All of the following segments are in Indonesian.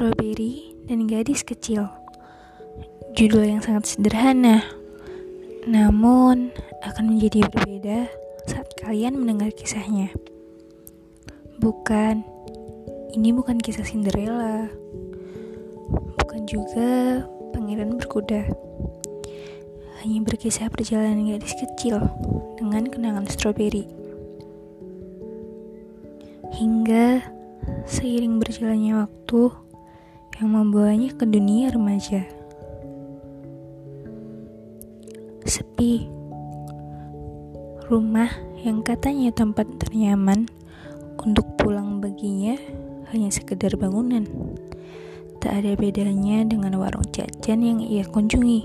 Strawberry dan Gadis Kecil. Judul yang sangat sederhana, namun akan menjadi berbeda saat kalian mendengar kisahnya. Bukan, ini bukan kisah Cinderella. Bukan juga pangeran berkuda. Hanya berkisah perjalanan gadis kecil dengan kenangan strawberry. Hingga seiring berjalannya waktu yang membawanya ke dunia remaja. Sepi. Rumah yang katanya tempat ternyaman untuk pulang baginya hanya sekedar bangunan. Tak ada bedanya dengan warung jajan yang ia kunjungi.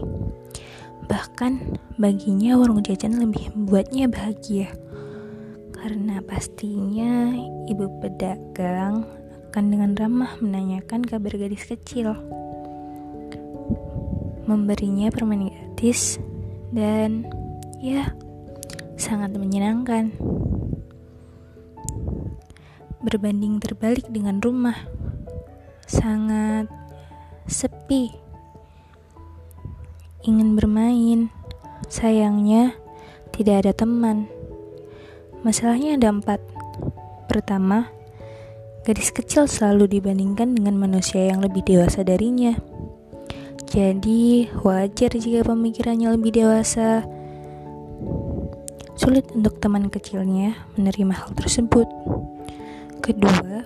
Bahkan baginya warung jajan lebih membuatnya bahagia. Karena pastinya ibu pedagang akan dengan ramah menanyakan kabar gadis kecil. Memberinya permen gratis dan ya sangat menyenangkan. Berbanding terbalik dengan rumah, sangat sepi ingin bermain. Sayangnya, tidak ada teman. Masalahnya ada empat. Pertama, gadis kecil selalu dibandingkan dengan manusia yang lebih dewasa darinya. Jadi, wajar jika pemikirannya lebih dewasa. Sulit untuk teman kecilnya menerima hal tersebut. Kedua,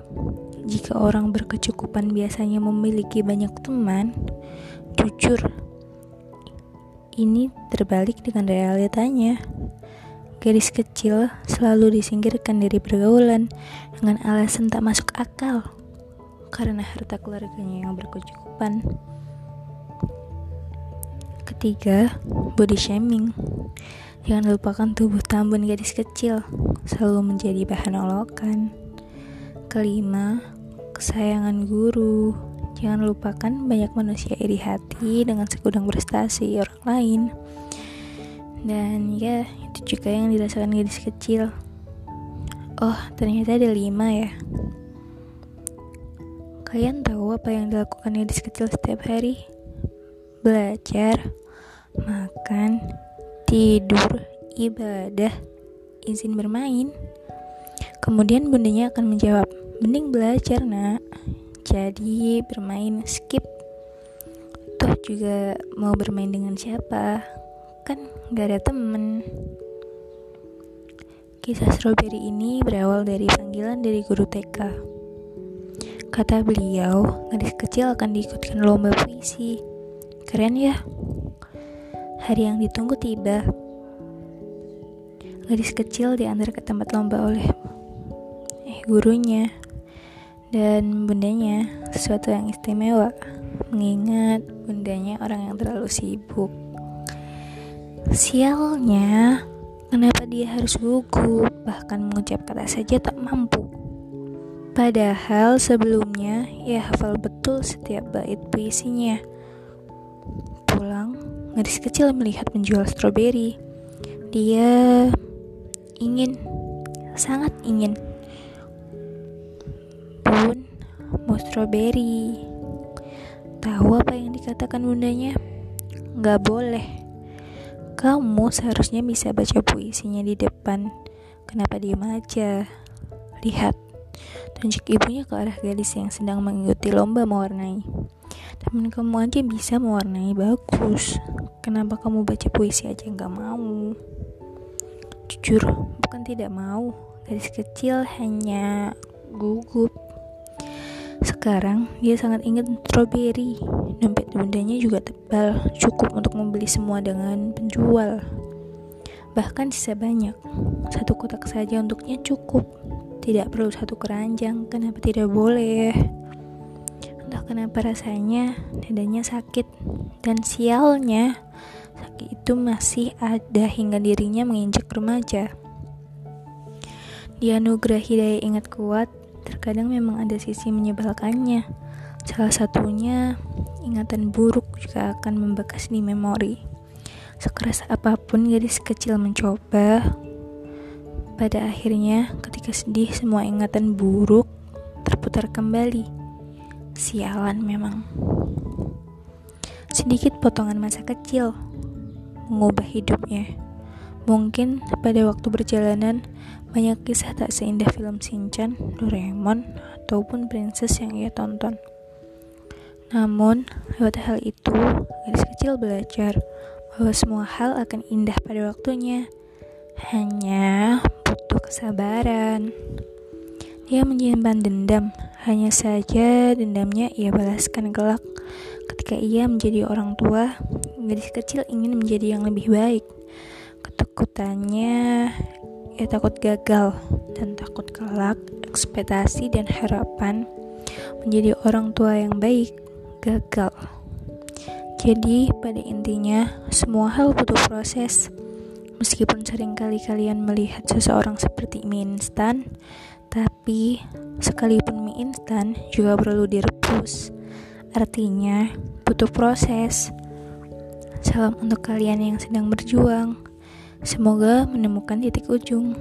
jika orang berkecukupan biasanya memiliki banyak teman, jujur ini terbalik dengan realitanya. Gadis kecil selalu disingkirkan dari pergaulan dengan alasan tak masuk akal karena harta keluarganya yang berkecukupan. Ketiga, body shaming. Jangan lupakan tubuh tambun gadis kecil selalu menjadi bahan olokan. Kelima, kesayangan guru, Jangan lupakan banyak manusia iri hati dengan segudang prestasi orang lain. Dan ya, itu juga yang dirasakan gadis kecil. Oh, ternyata ada lima ya. Kalian tahu apa yang dilakukan gadis kecil setiap hari? Belajar, makan, tidur, ibadah, izin bermain. Kemudian bundanya akan menjawab, mending belajar nak jadi bermain skip toh juga mau bermain dengan siapa kan gak ada temen. Kisah strawberry ini berawal dari panggilan dari guru TK kata beliau gadis kecil akan diikutkan lomba puisi. Keren ya? Hari yang ditunggu tiba. Gadis kecil diantar ke tempat lomba oleh eh gurunya dan bundanya sesuatu yang istimewa. Mengingat bundanya orang yang terlalu sibuk sialnya kenapa dia harus gugup bahkan mengucap kata saja tak mampu padahal sebelumnya ia hafal betul setiap bait puisinya pulang gadis kecil melihat penjual stroberi dia ingin sangat ingin pun mau strawberry. Tahu apa yang dikatakan bundanya? Gak boleh. Kamu seharusnya bisa baca puisinya di depan. Kenapa diam aja? Lihat, tunjuk ibunya ke arah gadis yang sedang mengikuti lomba mewarnai. Temen kamu aja bisa mewarnai bagus. Kenapa kamu baca puisi aja nggak mau? Jujur, bukan tidak mau. Gadis kecil hanya gugup sekarang dia sangat ingat strawberry. Dompet bundanya juga tebal, cukup untuk membeli semua dengan penjual. Bahkan sisa banyak. Satu kotak saja untuknya cukup. Tidak perlu satu keranjang. Kenapa tidak boleh? Entah kenapa rasanya dadanya sakit dan sialnya sakit itu masih ada hingga dirinya menginjak remaja. Dianugerahi daya ingat kuat, terkadang memang ada sisi menyebalkannya. Salah satunya, ingatan buruk juga akan membekas di memori. Sekeras apa pun gadis kecil mencoba, pada akhirnya ketika sedih semua ingatan buruk terputar kembali. Sialan memang. Sedikit potongan masa kecil mengubah hidupnya. Mungkin pada waktu berjalanan banyak kisah tak seindah film Shinchan, Doraemon, ataupun princess yang ia tonton. Namun, lewat hal itu, gadis kecil belajar bahwa semua hal akan indah pada waktunya. Hanya butuh kesabaran. Dia menyimpan dendam, hanya saja dendamnya ia balaskan kelak. Ketika ia menjadi orang tua, gadis kecil ingin menjadi yang lebih baik. Ketakutannya, ia takut gagal dan takut kelak ekspektasi dan harapan menjadi orang tua yang baik gagal. Jadi, pada intinya, semua hal butuh proses. Meskipun sering kali kalian melihat seseorang seperti mie instan, tapi sekalipun mie instan juga perlu direbus. Artinya, butuh proses. Salam untuk kalian yang sedang berjuang. Semoga menemukan titik ujung.